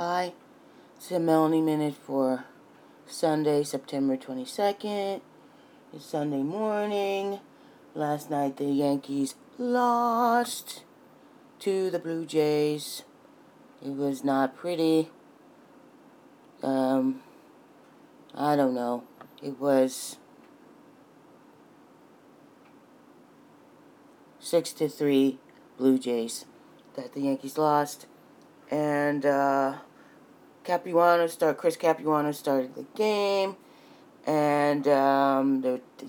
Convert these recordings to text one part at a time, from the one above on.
Hi, it's a Melanie Minute for Sunday, September 22nd. It's Sunday morning. Last night the Yankees lost to the Blue Jays. It was not pretty. Um, I don't know. It was six to three Blue Jays that the Yankees lost and uh, Capuano start Chris Capuano started the game, and um, the, the,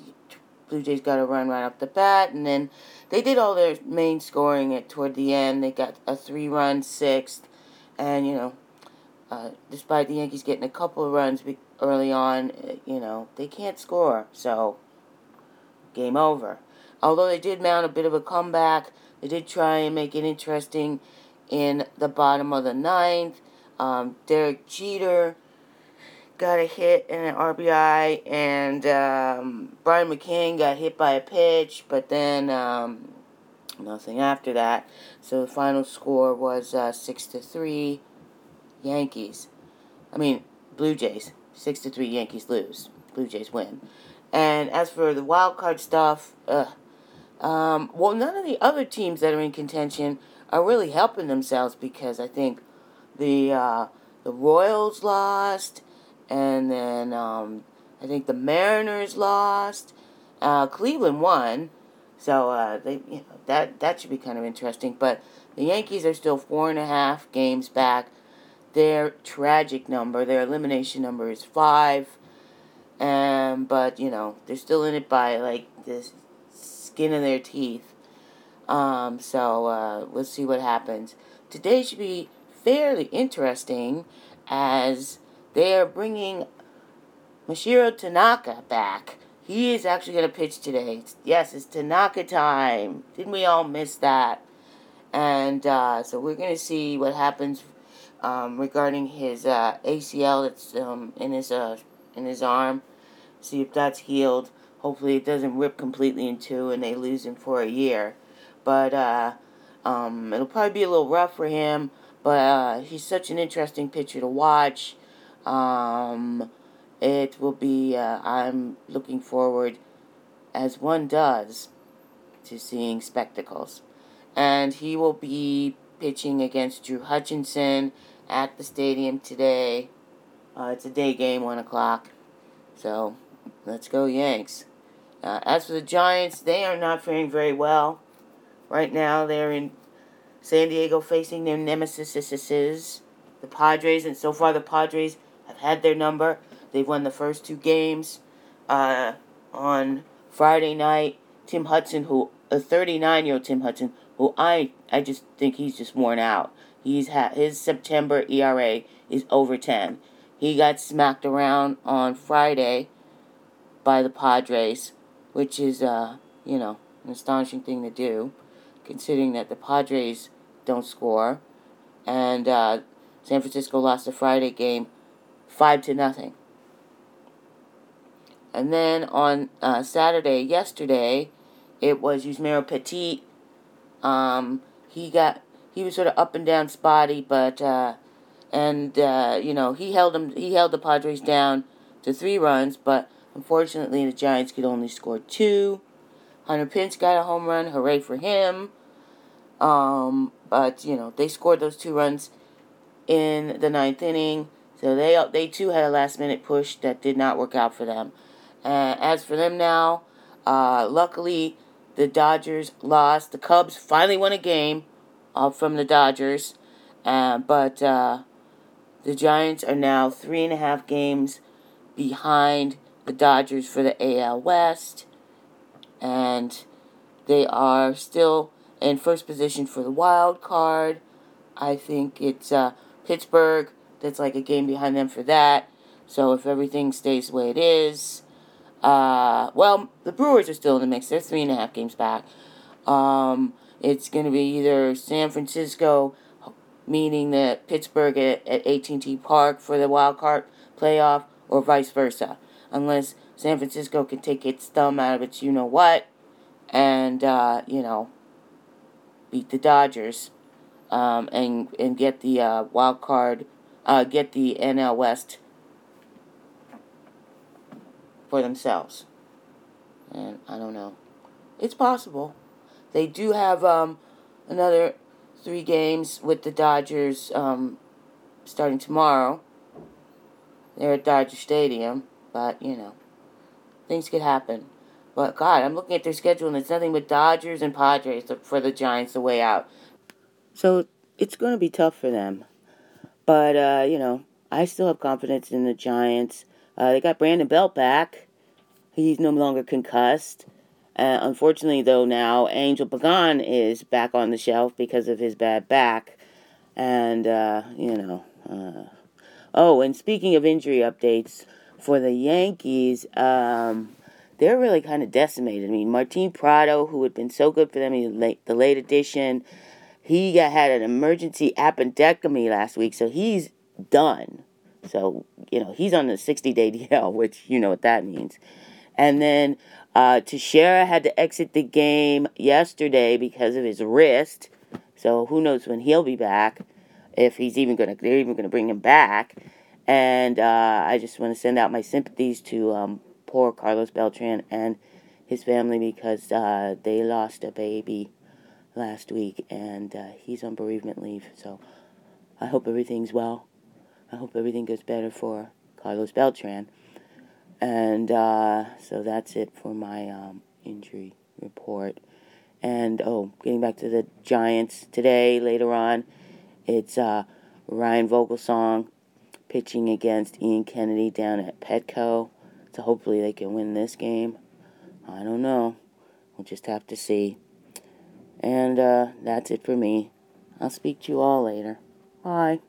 Blue Jays got a run right off the bat, and then they did all their main scoring at toward the end. They got a three-run sixth, and you know, uh, despite the Yankees getting a couple of runs early on, uh, you know they can't score, so game over. Although they did mount a bit of a comeback, they did try and make it interesting in the bottom of the ninth. Um, Derek Jeter got a hit and an RBI, and um, Brian McCann got hit by a pitch, but then um, nothing after that. So the final score was uh, six to three, Yankees. I mean Blue Jays. Six to three, Yankees lose. Blue Jays win. And as for the wild card stuff, uh, um, well, none of the other teams that are in contention are really helping themselves because I think the uh, the Royals lost, and then um, I think the Mariners lost. Uh, Cleveland won, so uh, they you know, that that should be kind of interesting. But the Yankees are still four and a half games back. Their tragic number, their elimination number is five, and but you know they're still in it by like the skin of their teeth. Um, so uh, let's see what happens. Today should be fairly interesting as they are bringing Masahiro Tanaka back. He is actually going to pitch today. Yes, it's Tanaka time. Didn't we all miss that? And uh, so we're going to see what happens um, regarding his uh, ACL that's um, in his uh, in his arm. See if that's healed. Hopefully, it doesn't rip completely in two and they lose him for a year but uh, um, it'll probably be a little rough for him. But uh, he's such an interesting pitcher to watch. Um, it will be. Uh, I'm looking forward, as one does, to seeing spectacles, and he will be pitching against Drew Hutchison at the stadium today. Uh, it's a day game, one o'clock. So, let's go Yanks. Uh, as for the Giants, they are not faring very well. Right now, they're in San Diego facing their nemesis, the Padres, and so far the Padres have had their number. They've won the first two games. Uh, on Friday night, Tim Hudson, who a 39 year old Tim Hudson, who I I just think he's just worn out. He's had his September ERA is over 10. He got smacked around on Friday by the Padres, which is uh you know an astonishing thing to do considering that the Padres don't score, and uh, San Francisco lost the Friday game five to nothing. And then on uh, Saturday, yesterday, it was Yusmeiro Petit. Um, he got he was sort of up and down spotty, but uh, and uh, you know he held them he held the Padres down to three runs, but unfortunately the Giants could only score two. Hunter Pence got a home run, hooray for him. Um, but you know they scored those two runs in the ninth inning, so they they too had a last minute push that did not work out for them. Uh, as for them now, uh, luckily the Dodgers lost. The Cubs finally won a game uh, from the Dodgers, uh, but uh, the Giants are now three and a half games behind the Dodgers for the AL West, and they are still in first position for the wild card. I think it's uh, Pittsburgh that's like a game behind them for that. So if everything stays the way it is, uh, well, the Brewers are still in the mix. They're three and a half games back. Um, it's going to be either San Francisco meaning the Pittsburgh at, at AT&T Park for the wild card playoff, or vice versa, unless San Francisco can take its thumb out of its you know what, and uh, you know beat the Dodgers um, and and get the uh, wild card uh, get the NL West for themselves. And I don't know. It's possible. They do have um, another three games with the Dodgers um, starting tomorrow. They're at Dodger Stadium, but you know, things could happen. But God, I'm looking at their schedule and it's nothing but Dodgers and Padres for the Giants the way out. So it's going to be tough for them. But, uh, you know, I still have confidence in the Giants. Uh, they got Brandon Belt back. He's no longer concussed. Uh, unfortunately, though, now Angel Pagan is back on the shelf because of his bad back. And, uh, you know. Uh, oh, and speaking of injury updates, for the Yankees, um, they're really kind of decimated. I mean, Martin Prado, who had been so good for them, in the late edition, he got, had an emergency appendectomy last week, so he's done. So, you know, he's on the 60 day DL, which you know what that means. And then uh, Teixeira had to exit the game yesterday because of his wrist. So who knows when he'll be back, if he's even gonna they're even gonna bring him back. And uh, I just want to send out my sympathies to um, poor Carlos Beltran and his family because uh, they lost a baby last week and uh, he's on bereavement leave. So I hope everything's well. I hope everything goes better for Carlos Beltran. And uh, so that's it for my um, injury report. And oh, getting back to the Giants today, later on, it's uh, Ryan Vogelsong pitching against Ian Kennedy down at Petco. Hopefully they can win this game. I don't know. We'll just have to see. And uh, that's it for me. I'll speak to you all later. Bye.